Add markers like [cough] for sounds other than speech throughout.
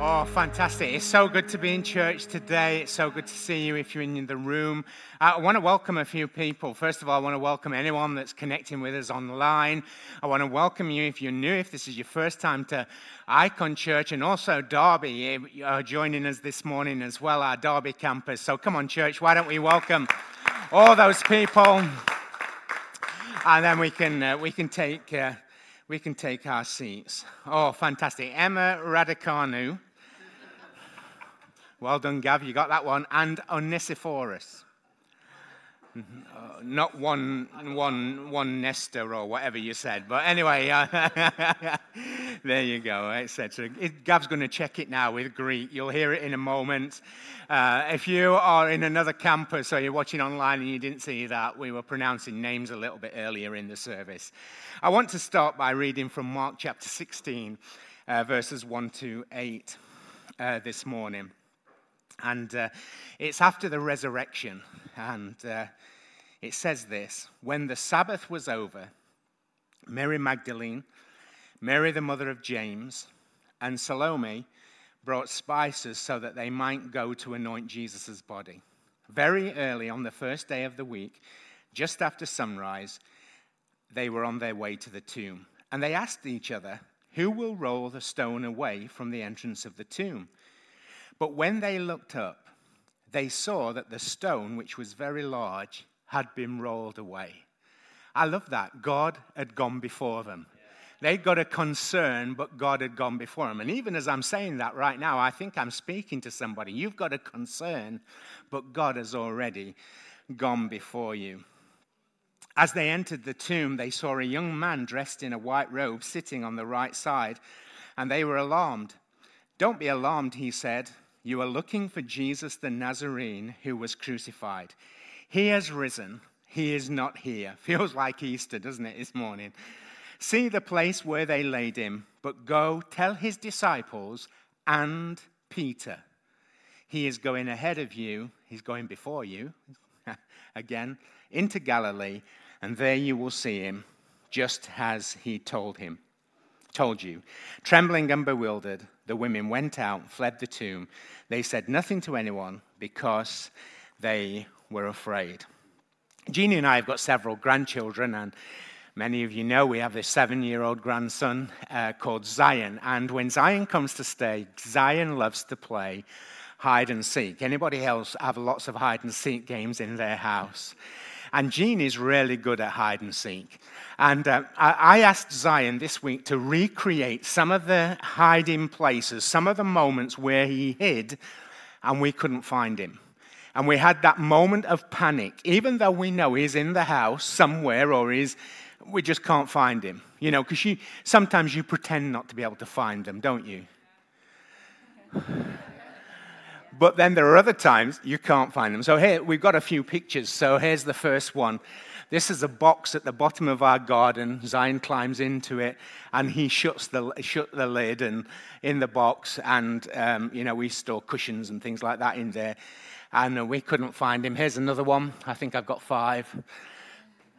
Oh, fantastic. It's so good to be in church today. It's so good to see you if you're in the room. Uh, I want to welcome a few people. First of all, I want to welcome anyone that's connecting with us online. I want to welcome you if you're new, if this is your first time to Icon Church, and also Derby are joining us this morning as well, our Derby campus. So come on, church, why don't we welcome all those people? And then we can, uh, we can take. Uh, we can take our seats. Oh, fantastic. Emma Raducanu well done, Gav. You got that one. And Onesiphorus. Uh, not one, one, one Nestor or whatever you said. But anyway, uh, [laughs] there you go, etc. Gav's going to check it now with Greek. You'll hear it in a moment. Uh, if you are in another campus or you're watching online and you didn't see that, we were pronouncing names a little bit earlier in the service. I want to start by reading from Mark chapter 16, uh, verses 1 to 8 uh, this morning. And uh, it's after the resurrection. And uh, it says this When the Sabbath was over, Mary Magdalene, Mary the mother of James, and Salome brought spices so that they might go to anoint Jesus' body. Very early on the first day of the week, just after sunrise, they were on their way to the tomb. And they asked each other, Who will roll the stone away from the entrance of the tomb? But when they looked up, they saw that the stone, which was very large, had been rolled away. I love that. God had gone before them. They'd got a concern, but God had gone before them. And even as I'm saying that right now, I think I'm speaking to somebody. You've got a concern, but God has already gone before you. As they entered the tomb, they saw a young man dressed in a white robe sitting on the right side, and they were alarmed. Don't be alarmed, he said. You are looking for Jesus the Nazarene who was crucified. He has risen. He is not here. [laughs] Feels like Easter, doesn't it, this morning? See the place where they laid him, but go tell his disciples and Peter. He is going ahead of you, he's going before you, [laughs] again, into Galilee, and there you will see him, just as he told him told you. Trembling and bewildered, the women went out, fled the tomb. They said nothing to anyone because they were afraid. Jeannie and I have got several grandchildren, and many of you know we have this seven year old grandson uh, called Zion. And when Zion comes to stay, Zion loves to play hide and seek. Anybody else have lots of hide and seek games in their house? And Jean is really good at hide and seek. And uh, I asked Zion this week to recreate some of the hiding places, some of the moments where he hid and we couldn't find him. And we had that moment of panic, even though we know he's in the house somewhere or he's, we just can't find him. You know, because sometimes you pretend not to be able to find them, don't you? But then there are other times you can't find them. So here, we've got a few pictures. So here's the first one. This is a box at the bottom of our garden. Zion climbs into it and he shuts the, shut the lid and in the box. And, um, you know, we store cushions and things like that in there. And uh, we couldn't find him. Here's another one. I think I've got five.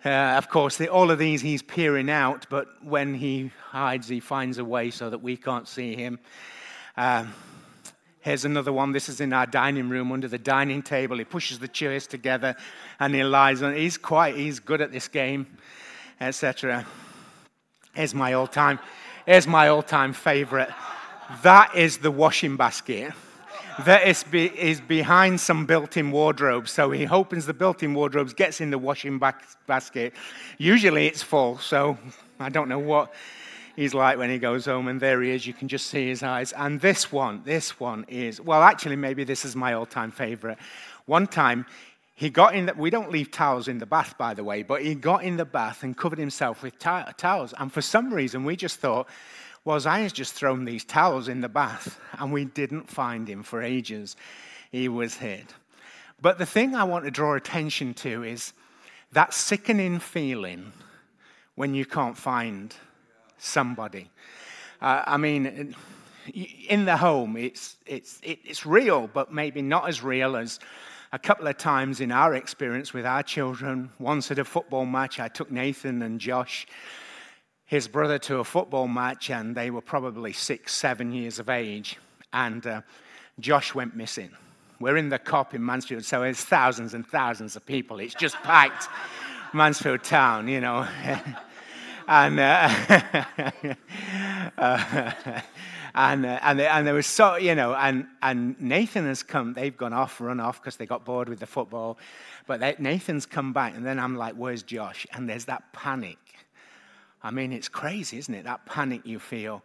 Uh, of course, the, all of these he's peering out, but when he hides, he finds a way so that we can't see him. Um, Here's another one. This is in our dining room under the dining table. He pushes the chairs together and he lies on. He's quite, he's good at this game, etc. Here's my all time, here's my all time favorite. That is the washing basket. That is, be, is behind some built in wardrobes. So he opens the built in wardrobes, gets in the washing basket. Usually it's full, so I don't know what he's like when he goes home, and there he is. You can just see his eyes. And this one, this one is, well, actually, maybe this is my all time favorite. One time, he got in, the, we don't leave towels in the bath, by the way, but he got in the bath and covered himself with towels. And for some reason, we just thought, well, Zion's just thrown these towels in the bath, and we didn't find him for ages. He was hid. But the thing I want to draw attention to is that sickening feeling when you can't find somebody. Uh, I mean, in the home, it's, it's, it's real, but maybe not as real as a couple of times in our experience with our children. Once at a football match, I took Nathan and Josh, his brother, to a football match, and they were probably six, seven years of age. and uh, Josh went missing. We're in the cop in Mansfield, so there's thousands and thousands of people. It's just packed, Mansfield town, you know. [laughs] and, uh, [laughs] uh, and, uh, and, and there was so, you know, and, and Nathan has come, they've gone off, run off because they got bored with the football. But they, Nathan's come back, and then I'm like, where's Josh? And there's that panic. I mean, it's crazy, isn't it? That panic you feel.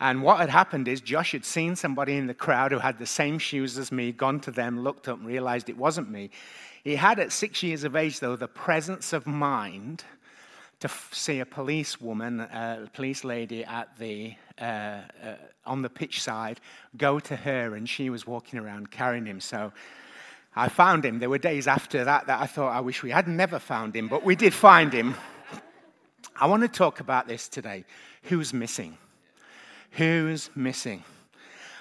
And what had happened is Josh had seen somebody in the crowd who had the same shoes as me, gone to them, looked up, and realized it wasn't me. He had, at six years of age, though, the presence of mind to f- see a police woman, a police lady at the, uh, uh, on the pitch side, go to her, and she was walking around carrying him. So I found him. There were days after that that I thought, I wish we had never found him, but we did find him. [laughs] I want to talk about this today. Who's missing? Who's missing?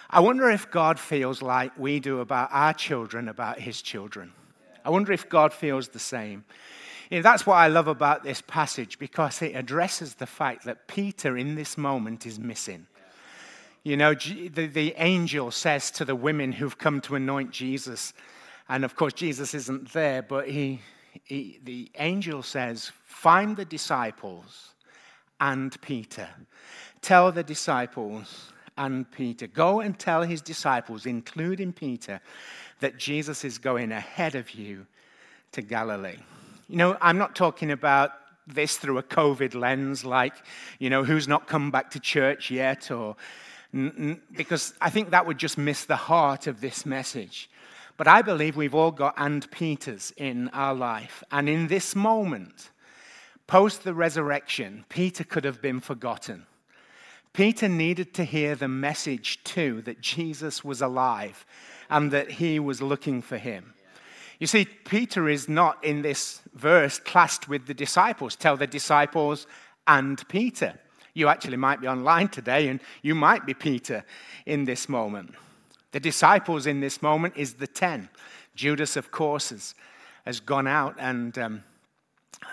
I wonder if God feels like we do about our children, about his children. I wonder if God feels the same. You know, that's what I love about this passage because it addresses the fact that Peter in this moment is missing. You know, the, the angel says to the women who've come to anoint Jesus, and of course, Jesus isn't there, but he, he, the angel says, Find the disciples and Peter. Tell the disciples and Peter. Go and tell his disciples, including Peter, that Jesus is going ahead of you to Galilee. You know, I'm not talking about this through a COVID lens, like, you know, who's not come back to church yet, or because I think that would just miss the heart of this message. But I believe we've all got and Peters in our life. And in this moment, post the resurrection, Peter could have been forgotten. Peter needed to hear the message too that Jesus was alive and that he was looking for him. You see, Peter is not in this verse classed with the disciples. Tell the disciples and Peter. You actually might be online today and you might be Peter in this moment. The disciples in this moment is the ten. Judas, of course, has, has gone out and um,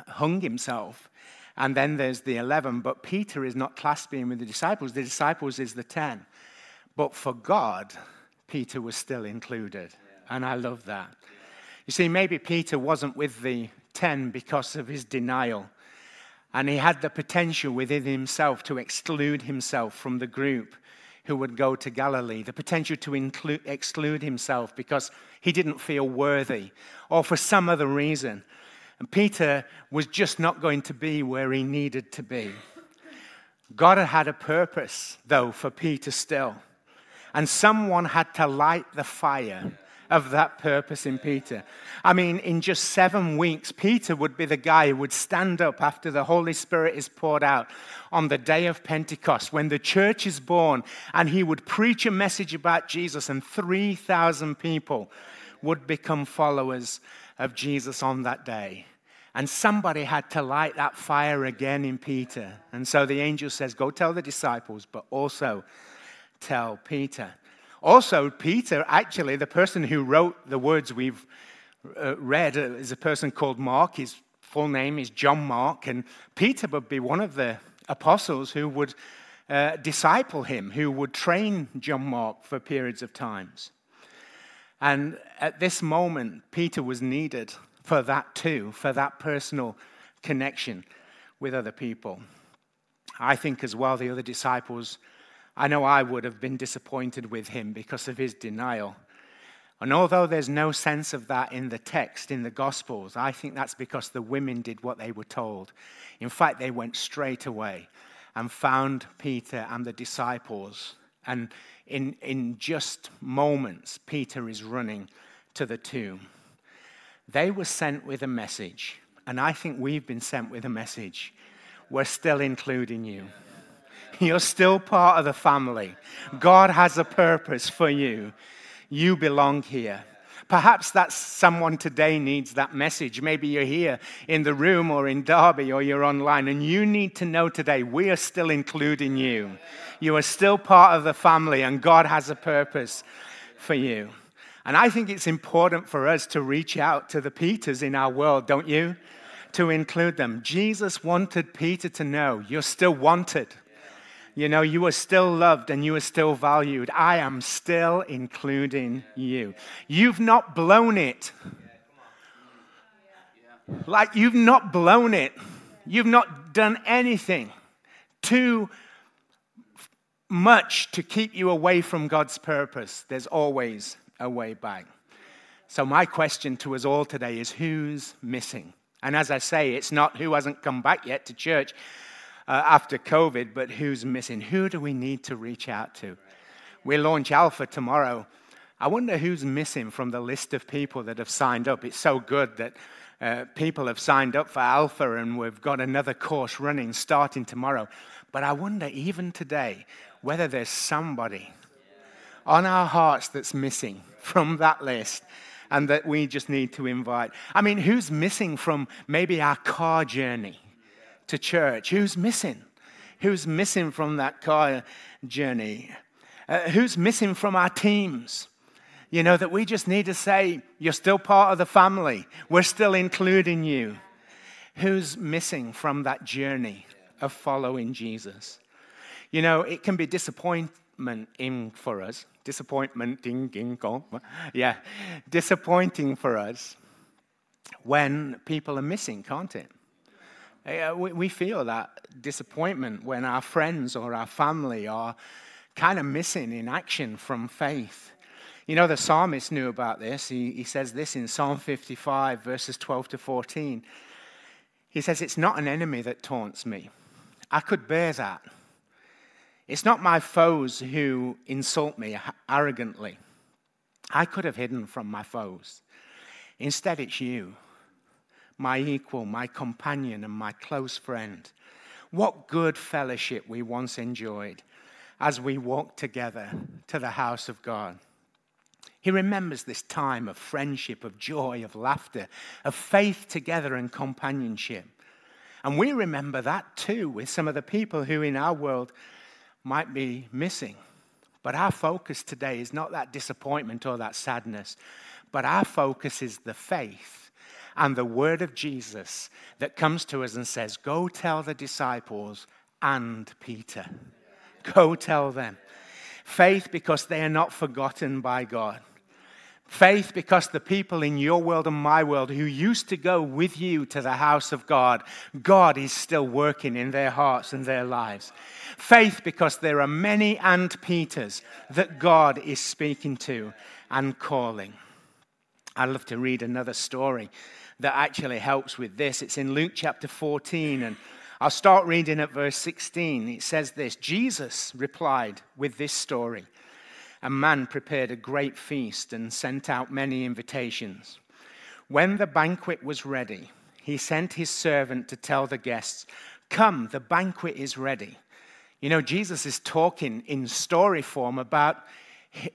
hung himself. And then there's the 11, but Peter is not classed being with the disciples. The disciples is the 10. But for God, Peter was still included. And I love that. You see, maybe Peter wasn't with the 10 because of his denial. And he had the potential within himself to exclude himself from the group who would go to Galilee, the potential to exclude himself because he didn't feel worthy or for some other reason. And Peter was just not going to be where he needed to be. God had a purpose, though, for Peter still. And someone had to light the fire of that purpose in Peter. I mean, in just seven weeks, Peter would be the guy who would stand up after the Holy Spirit is poured out on the day of Pentecost when the church is born, and he would preach a message about Jesus, and 3,000 people would become followers of Jesus on that day. And somebody had to light that fire again in Peter. And so the angel says, Go tell the disciples, but also tell Peter. Also, Peter, actually, the person who wrote the words we've uh, read, uh, is a person called Mark. His full name is John Mark. And Peter would be one of the apostles who would uh, disciple him, who would train John Mark for periods of times. And at this moment, Peter was needed for that too, for that personal connection with other people. I think as well the other disciples, I know I would have been disappointed with him because of his denial. And although there's no sense of that in the text, in the Gospels, I think that's because the women did what they were told. In fact, they went straight away and found Peter and the disciples. And in, in just moments, Peter is running to the tomb. They were sent with a message, and I think we've been sent with a message. We're still including you. You're still part of the family. God has a purpose for you. You belong here. Perhaps that someone today needs that message. Maybe you're here in the room or in Derby or you're online, and you need to know today we are still including you. You are still part of the family, and God has a purpose for you. And I think it's important for us to reach out to the Peters in our world, don't you? To include them. Jesus wanted Peter to know you're still wanted. You know, you are still loved and you are still valued. I am still including you. You've not blown it. Like you've not blown it. You've not done anything too much to keep you away from God's purpose. There's always a way back. So, my question to us all today is who's missing? And as I say, it's not who hasn't come back yet to church uh, after COVID, but who's missing. Who do we need to reach out to? We launch Alpha tomorrow. I wonder who's missing from the list of people that have signed up. It's so good that uh, people have signed up for Alpha, and we've got another course running starting tomorrow. But I wonder, even today, whether there's somebody on our hearts that's missing [laughs] from that list and that we just need to invite. I mean, who's missing from maybe our car journey to church? Who's missing? Who's missing from that car journey? Uh, who's missing from our teams? You know, that we just need to say, You're still part of the family. We're still including you. Who's missing from that journey of following Jesus? You know, it can be disappointment in for us. Disappointment, ding, ding, gong. Yeah, disappointing for us when people are missing, can't it? Uh, we feel that disappointment when our friends or our family are kind of missing in action from faith. You know, the psalmist knew about this. He, he says this in Psalm 55, verses 12 to 14. He says, It's not an enemy that taunts me. I could bear that. It's not my foes who insult me arrogantly. I could have hidden from my foes. Instead, it's you, my equal, my companion, and my close friend. What good fellowship we once enjoyed as we walked together to the house of God. He remembers this time of friendship, of joy, of laughter, of faith together and companionship. And we remember that too with some of the people who in our world might be missing. But our focus today is not that disappointment or that sadness, but our focus is the faith and the word of Jesus that comes to us and says, Go tell the disciples and Peter. Go tell them. Faith because they are not forgotten by God. Faith because the people in your world and my world who used to go with you to the house of God, God is still working in their hearts and their lives. Faith because there are many and Peters that God is speaking to and calling. I'd love to read another story that actually helps with this. It's in Luke chapter 14, and I'll start reading at verse 16. It says this Jesus replied with this story a man prepared a great feast and sent out many invitations. When the banquet was ready, he sent his servant to tell the guests, Come, the banquet is ready. You know, Jesus is talking in story form about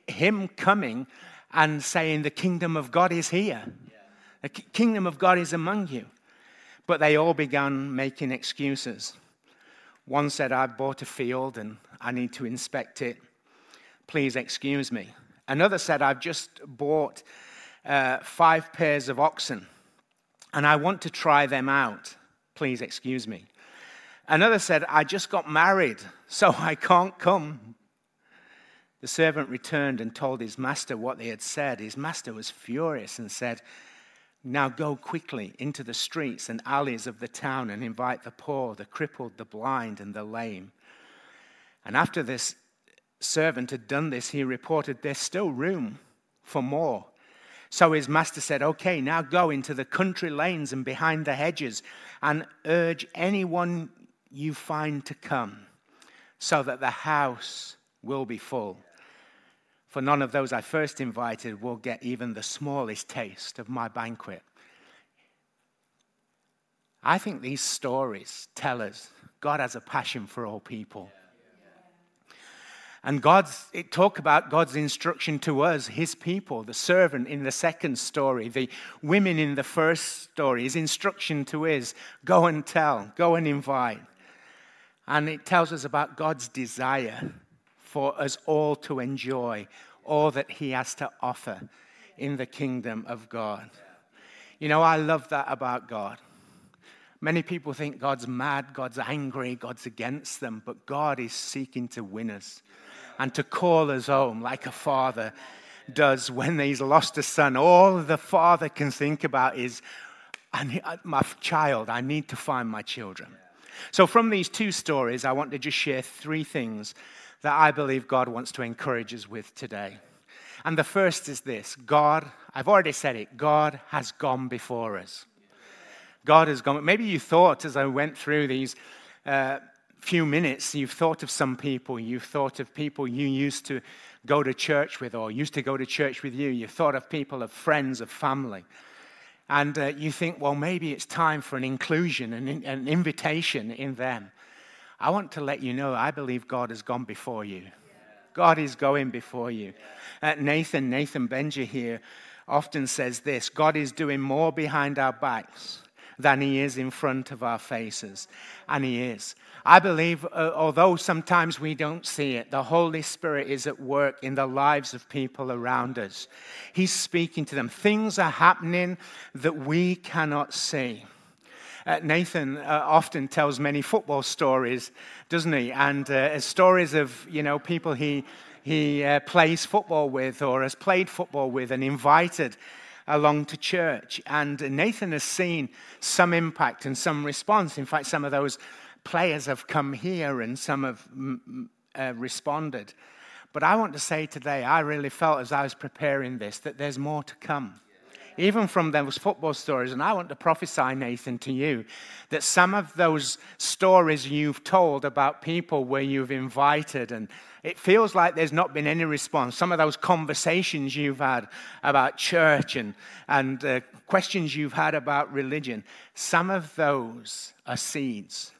him coming and saying, The kingdom of God is here, the kingdom of God is among you. But they all began making excuses. One said, "I've bought a field and I need to inspect it. Please excuse me. Another said, I've just bought uh, five pairs of oxen and I want to try them out. Please excuse me. Another said, I just got married, [laughs] so I can't come. The servant returned and told his master what they had said. His master was furious and said, Now go quickly into the streets and alleys of the town and invite the poor, the crippled, the blind, and the lame. And after this servant had done this, he reported, There's still room for more. So his master said, Okay, now go into the country lanes and behind the hedges and urge anyone you find to come, so that the house will be full. For none of those I first invited will get even the smallest taste of my banquet. I think these stories tell us God has a passion for all people. And God's, it talk about God's instruction to us, his people, the servant in the second story, the women in the first story. His instruction to is go and tell, go and invite. And it tells us about God's desire for us all to enjoy all that he has to offer in the kingdom of God. You know, I love that about God. Many people think God's mad, God's angry, God's against them, but God is seeking to win us and to call us home like a father does when he's lost a son. All the father can think about is, uh, my child, I need to find my children. So, from these two stories, I want to just share three things that I believe God wants to encourage us with today. And the first is this God, I've already said it, God has gone before us. God has gone. Maybe you thought as I went through these uh, few minutes, you've thought of some people, you've thought of people you used to go to church with or used to go to church with you. You've thought of people, of friends, of family. And uh, you think, well, maybe it's time for an inclusion, an, an invitation in them. I want to let you know I believe God has gone before you. God is going before you. Uh, Nathan, Nathan Benja here often says this God is doing more behind our backs than he is in front of our faces. And he is. I believe, uh, although sometimes we don't see it, the Holy Spirit is at work in the lives of people around us. He's speaking to them. Things are happening that we cannot see. Uh, Nathan uh, often tells many football stories, doesn't he? And uh, stories of you know people he he uh, plays football with or has played football with and invited along to church. And Nathan has seen some impact and some response. In fact, some of those players have come here and some have uh, responded. But I want to say today, I really felt as I was preparing this that there's more to come even from those football stories. And I want to prophesy, Nathan, to you that some of those stories you've told about people where you've invited and it feels like there's not been any response. Some of those conversations you've had about church and, and uh, questions you've had about religion, some of those are seeds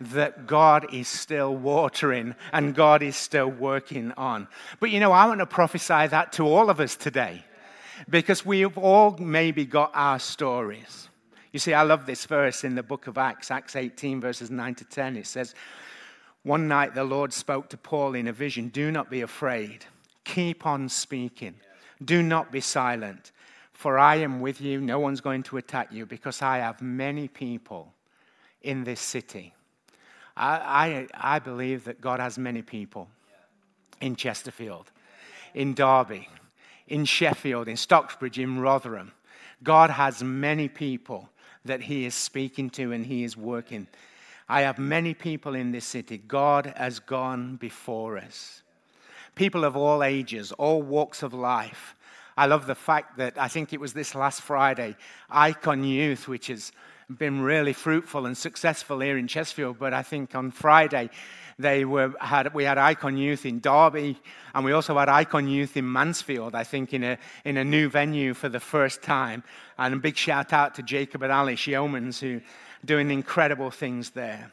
that God is still watering and God is still working on. But you know, I want to prophesy that to all of us today because we've all maybe got our stories. You see, I love this verse in the book of Acts, Acts 18, verses 9 to 10. It says, One night the Lord spoke to Paul in a vision Do not be afraid, keep on speaking, do not be silent, for I am with you. No one's going to attack you because I have many people in this city. I, I, I believe that God has many people in Chesterfield, in Derby, in Sheffield, in Stocksbridge, in Rotherham. God has many people that He is speaking to and He is working. I have many people in this city. God has gone before us. People of all ages, all walks of life. I love the fact that I think it was this last Friday, Icon Youth, which has been really fruitful and successful here in Chesterfield, but I think on Friday they were, had, we had Icon Youth in Derby, and we also had Icon Youth in Mansfield, I think, in a, in a new venue for the first time. And a big shout out to Jacob and Alice Yeomans, who are doing incredible things there.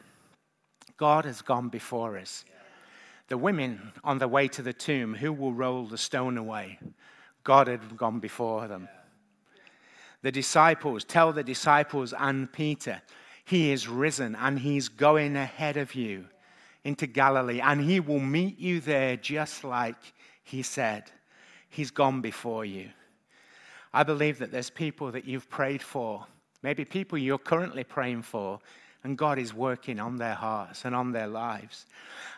God has gone before us. The women on the way to the tomb, who will roll the stone away? God had gone before them. The disciples, tell the disciples and Peter, He is risen and He's going ahead of you into Galilee, and he will meet you there just like he said. He's gone before you. I believe that there's people that you've prayed for, maybe people you're currently praying for, and God is working on their hearts and on their lives.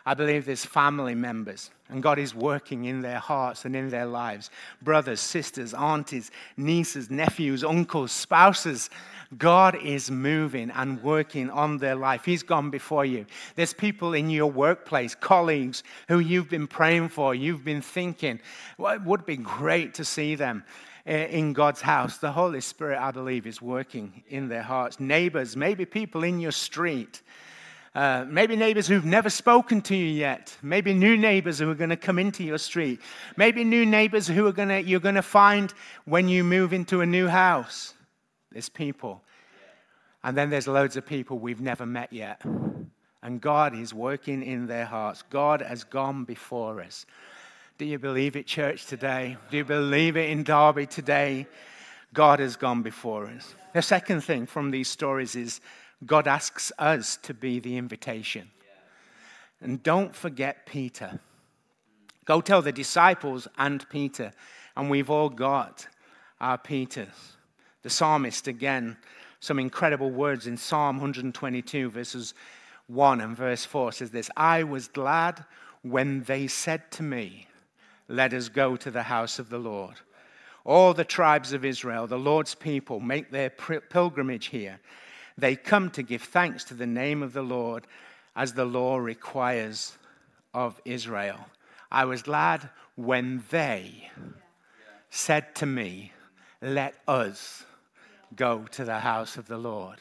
I believe there's family members, and God is working in their hearts and in their lives. Brothers, sisters, aunties, nieces, nephews, uncles, spouses. God is moving and working on their life. He's gone before you. There's people in your workplace, colleagues who you've been praying for, you've been thinking, well, it would be great to see them in God's house. The Holy Spirit, I believe, is working in their hearts. Neighbors, maybe people in your street. Uh, maybe neighbors who've never spoken to you yet. Maybe new neighbors who are going to come into your street. Maybe new neighbors who are going to, you're going to find when you move into a new house. There's people. And then there's loads of people we've never met yet. And God is working in their hearts. God has gone before us. Do you believe it, church, today? Do you believe it in Derby today? God has gone before us. The second thing from these stories is God asks us to be the invitation. And don't forget Peter. Go tell the disciples and Peter, and we've all got our Peters. The psalmist again some incredible words in Psalm 122, verses 1 and verse 4 says this I was glad when they said to me, Let us go to the house of the Lord. All the tribes of Israel, the Lord's people, make their pilgrimage here. They come to give thanks to the name of the Lord as the law requires of Israel. I was glad when they said to me, Let us go to the house of the Lord.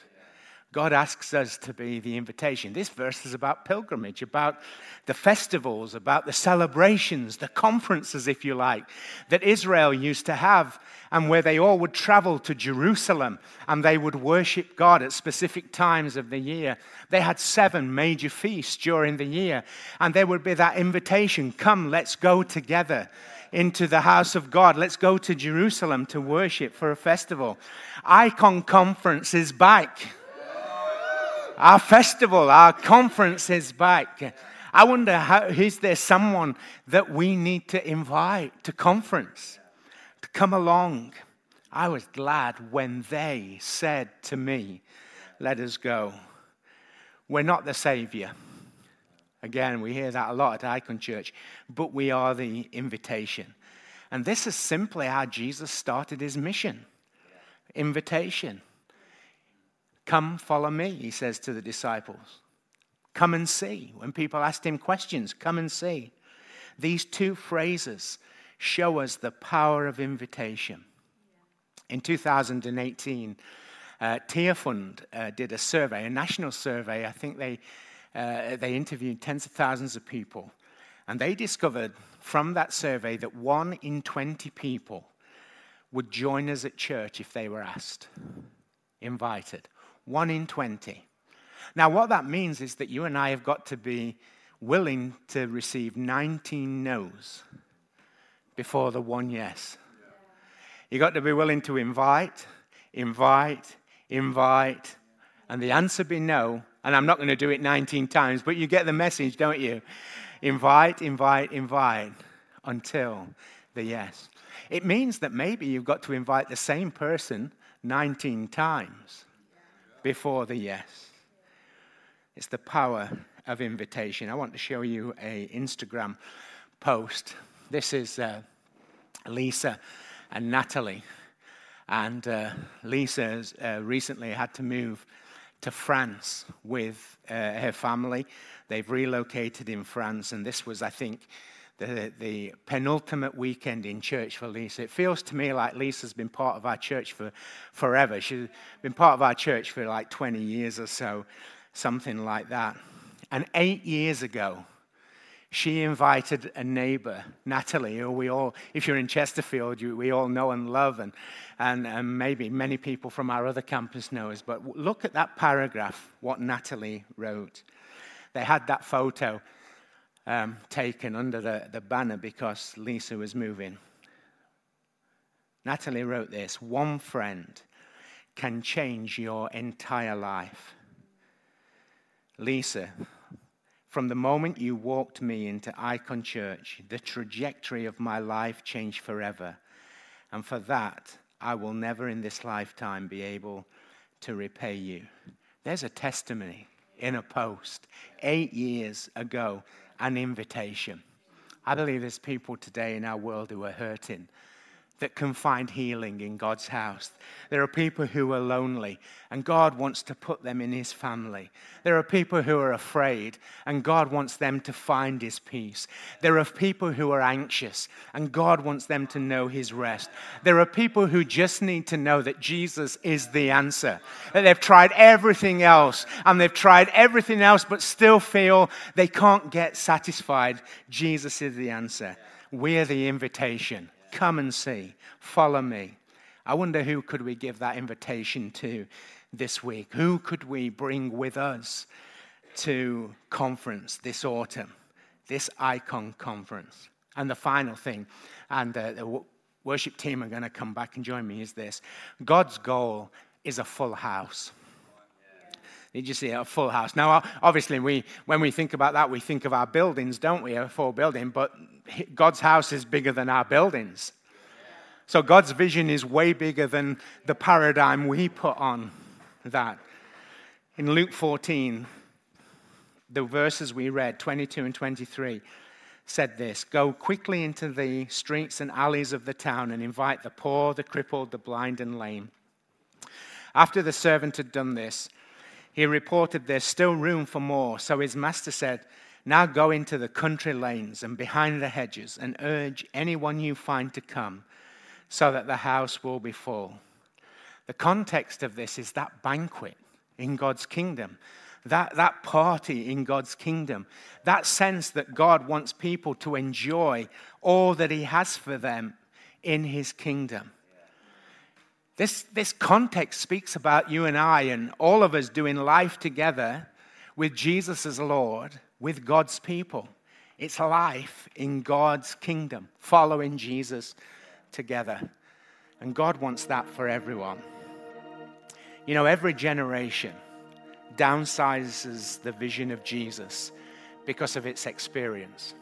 God asks us to be the invitation. This verse is about pilgrimage, about the festivals, about the celebrations, the conferences, if you like, that Israel used to have, and where they all would travel to Jerusalem and they would worship God at specific times of the year. They had seven major feasts during the year, and there would be that invitation come, let's go together into the house of God. Let's go to Jerusalem to worship for a festival. Icon Conference is back. Our festival, our conference is back. I wonder, how, is there someone that we need to invite to conference, to come along? I was glad when they said to me, Let us go. We're not the Savior. Again, we hear that a lot at Icon Church, but we are the invitation. And this is simply how Jesus started his mission invitation. Come, follow me, he says to the disciples. Come and see. When people asked him questions, come and see. These two phrases show us the power of invitation. In 2018, uh, Tearfund uh, did a survey, a national survey. I think they, uh, they interviewed tens of thousands of people. And they discovered from that survey that one in 20 people would join us at church if they were asked, invited. One in 20. Now, what that means is that you and I have got to be willing to receive 19 no's before the one yes. You've got to be willing to invite, invite, invite, and the answer be no. And I'm not going to do it 19 times, but you get the message, don't you? Invite, invite, invite until the yes. It means that maybe you've got to invite the same person 19 times before the yes. It's the power of invitation. I want to show you a Instagram post. This is uh, Lisa and Natalie. And uh, Lisa uh, recently had to move to France with uh, her family. They've relocated in France, and this was, I think, the, the penultimate weekend in church for Lisa. It feels to me like Lisa's been part of our church for forever. She's been part of our church for like 20 years or so, something like that. And eight years ago, she invited a neighbor, Natalie, who we all, if you're in Chesterfield, you, we all know and love, and, and, and maybe many people from our other campus know us. But look at that paragraph, what Natalie wrote. They had that photo um, taken under the, the banner because Lisa was moving. Natalie wrote this One friend can change your entire life. Lisa, from the moment you walked me into Icon Church, the trajectory of my life changed forever. And for that, I will never in this lifetime be able to repay you. There's a testimony in a post eight years ago an invitation. I believe there's people today in our world who are hurting that can find healing in God's house. There are people who are lonely, and God wants to put them in His family. There are people who are afraid, and God wants them to find His peace. There are people who are anxious, and God wants them to know His rest. There are people who just need to know that Jesus is the answer, that they've tried everything else, and they've tried everything else, but still feel they can't get satisfied. Jesus is the answer. We're the invitation. Come and see. Follow me. I wonder who could we give that invitation to this week? Who could we bring with us to conference this autumn, this icon conference? And the final thing, and uh, the worship team are going to come back and join me, is this God's goal is a full house. Did you see a full house? Now, obviously, we, when we think about that, we think of our buildings, don't we? A full building, but God's house is bigger than our buildings. So God's vision is way bigger than the paradigm we put on that. In Luke 14, the verses we read, 22 and 23, said this Go quickly into the streets and alleys of the town and invite the poor, the crippled, the blind, and lame. After the servant had done this, he reported, There's still room for more. So his master said, Now go into the country lanes and behind the hedges and urge anyone you find to come, so that the house will be full. The context of this is that banquet in God's kingdom, that, that party in God's kingdom, that sense that God wants people to enjoy all that He has for them in His kingdom. This, this context speaks about you and I and all of us doing life together with Jesus as Lord, with God's people. It's life in God's kingdom, following Jesus together. And God wants that for everyone. You know, every generation downsizes the vision of Jesus because of its experience.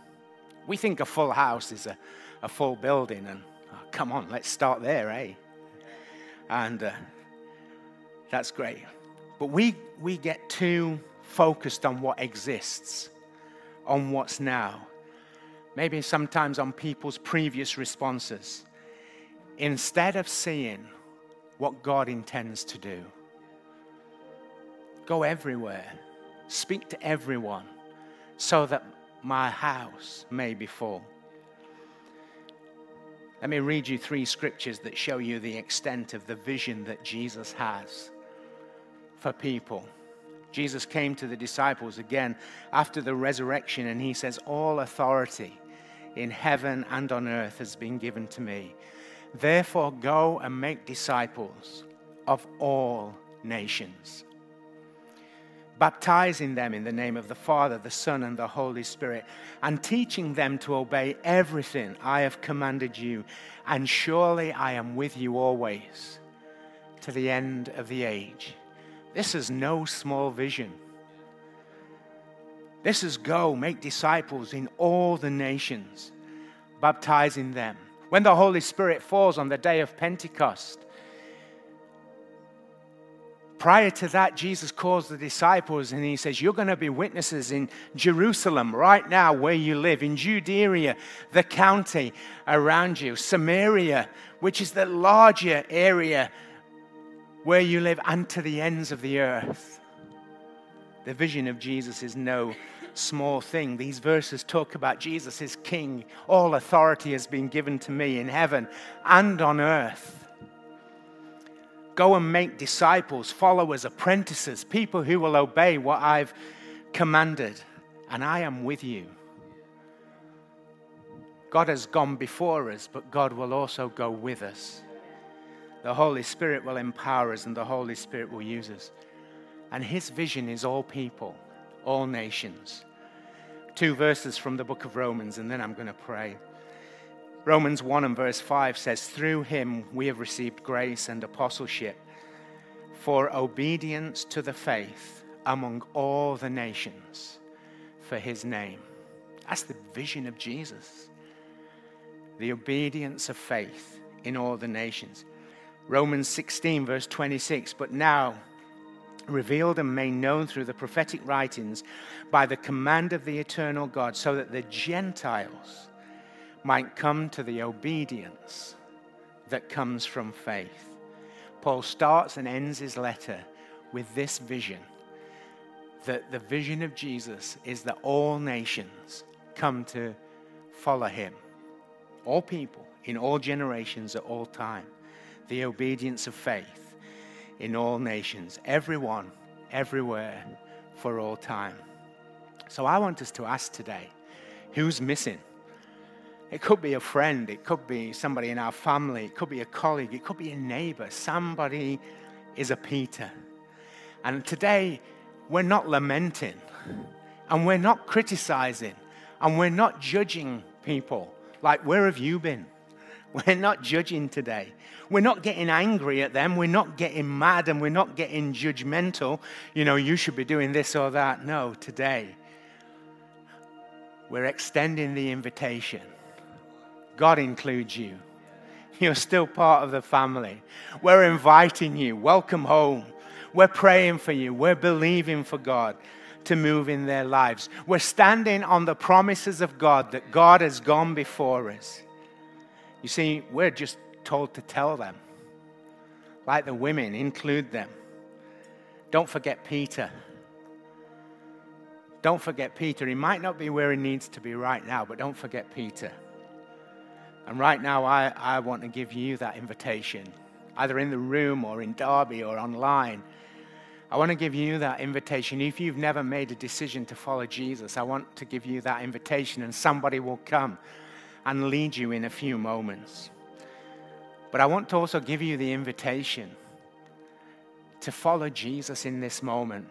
We think a full house is a, a full building, and oh, come on, let's start there, eh? And uh, that's great. But we, we get too focused on what exists, on what's now. Maybe sometimes on people's previous responses, instead of seeing what God intends to do. Go everywhere, speak to everyone, so that my house may be full. Let me read you three scriptures that show you the extent of the vision that Jesus has for people. Jesus came to the disciples again after the resurrection and he says, All authority in heaven and on earth has been given to me. Therefore, go and make disciples of all nations baptizing them in the name of the Father, the Son, and the Holy Spirit, and teaching them to obey everything I have commanded you. And surely I am with you always to the end of the age. This is no small vision. This is go, make disciples in all the nations, baptizing them. When the Holy Spirit falls on the day of Pentecost, Prior to that, Jesus calls the disciples and he says, You're going to be witnesses in Jerusalem right now, where you live, in Judea, the county around you, Samaria, which is the larger area where you live, and to the ends of the earth. The vision of Jesus is no small thing. These verses talk about Jesus as King. All authority has been given to me in heaven and on earth. Go and make disciples, followers, apprentices, people who will obey what I've commanded, and I am with you. God has gone before us, but God will also go with us. The Holy Spirit will empower us, and the Holy Spirit will use us. And His vision is all people, all nations. Two verses from the book of Romans, and then I'm going to pray. Romans 1 and verse 5 says, Through him we have received grace and apostleship for obedience to the faith among all the nations for his name. That's the vision of Jesus. The obedience of faith in all the nations. Romans 16, verse 26, but now revealed and made known through the prophetic writings by the command of the eternal God, so that the Gentiles might come to the obedience that comes from faith. Paul starts and ends his letter with this vision that the vision of Jesus is that all nations come to follow him, all people in all generations at all time, the obedience of faith in all nations, everyone, everywhere, for all time. So I want us to ask today who's missing? It could be a friend, it could be somebody in our family, it could be a colleague, it could be a neighbor. Somebody is a Peter. And today, we're not lamenting and we're not criticizing and we're not judging people like, where have you been? [laughs] We're not judging today. We're not getting angry at them. We're not getting mad and we're not getting judgmental. You know, you should be doing this or that. No, today, we're extending the invitation God includes you. You're still part of the family. We're inviting you. Welcome home. We're praying for you. We're believing for God to move in their lives. We're standing on the promises of God that God has gone before us. You see, we're just told to tell them. Like the women, include them. Don't forget Peter. Don't forget Peter. He might not be where he needs to be right now, but don't forget Peter. And right now, I, I want to give you that invitation, either in the room or in Derby or online. I want to give you that invitation. If you've never made a decision to follow Jesus, I want to give you that invitation, and somebody will come and lead you in a few moments. But I want to also give you the invitation to follow Jesus in this moment.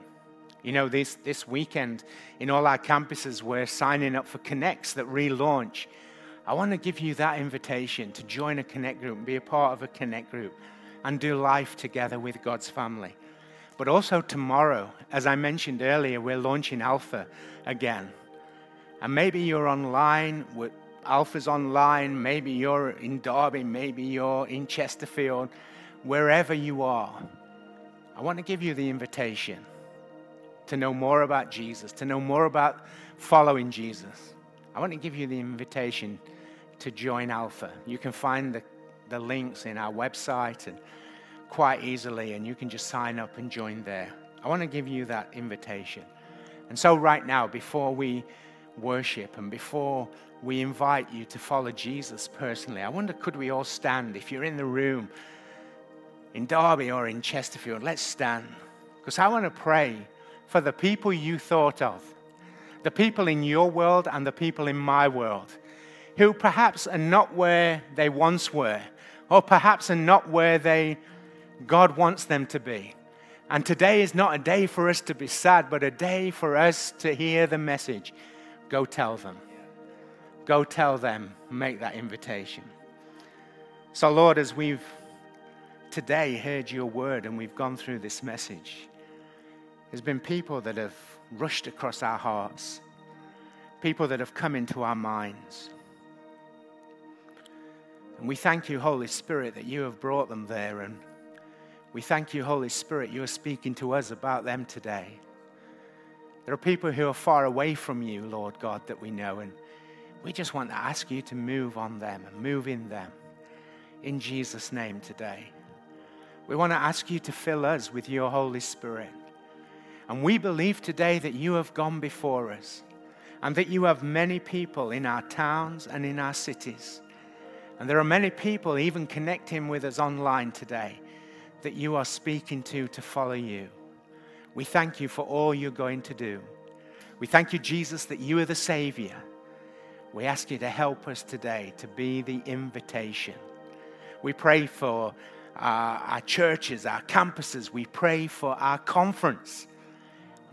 You know, this, this weekend in all our campuses, we're signing up for Connects that relaunch. I want to give you that invitation to join a Connect group and be a part of a Connect group and do life together with God's family. But also tomorrow, as I mentioned earlier, we're launching Alpha again. And maybe you're online, Alpha's online, maybe you're in Derby, maybe you're in Chesterfield, wherever you are. I want to give you the invitation to know more about Jesus, to know more about following Jesus. I want to give you the invitation to join Alpha. You can find the, the links in our website and quite easily, and you can just sign up and join there. I want to give you that invitation. And so, right now, before we worship and before we invite you to follow Jesus personally, I wonder could we all stand if you're in the room? in Derby or in Chesterfield, let's stand. Because I want to pray for the people you thought of, the people in your world and the people in my world, who perhaps are not where they once were, or perhaps are not where they, God wants them to be. And today is not a day for us to be sad, but a day for us to hear the message. Go tell them. Go tell them. Make that invitation. So, Lord, as we've today heard your word and we've gone through this message, there's been people that have rushed across our hearts, people that have come into our minds. And we thank you, Holy Spirit, that you have brought them there. And we thank you, Holy Spirit, you are speaking to us about them today. There are people who are far away from you, Lord God, that we know. And we just want to ask you to move on them and move in them. In Jesus' name today. We want to ask you to fill us with your Holy Spirit. And we believe today that you have gone before us and that you have many people in our towns and in our cities. And there are many people even connecting with us online today that you are speaking to to follow you. We thank you for all you're going to do. We thank you, Jesus, that you are the Savior. We ask you to help us today to be the invitation. We pray for our, our churches, our campuses. We pray for our conference.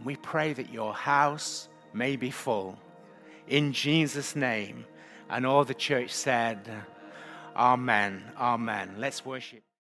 We pray that your house may be full. In Jesus' name. And all the church said, Amen. Amen. Let's worship.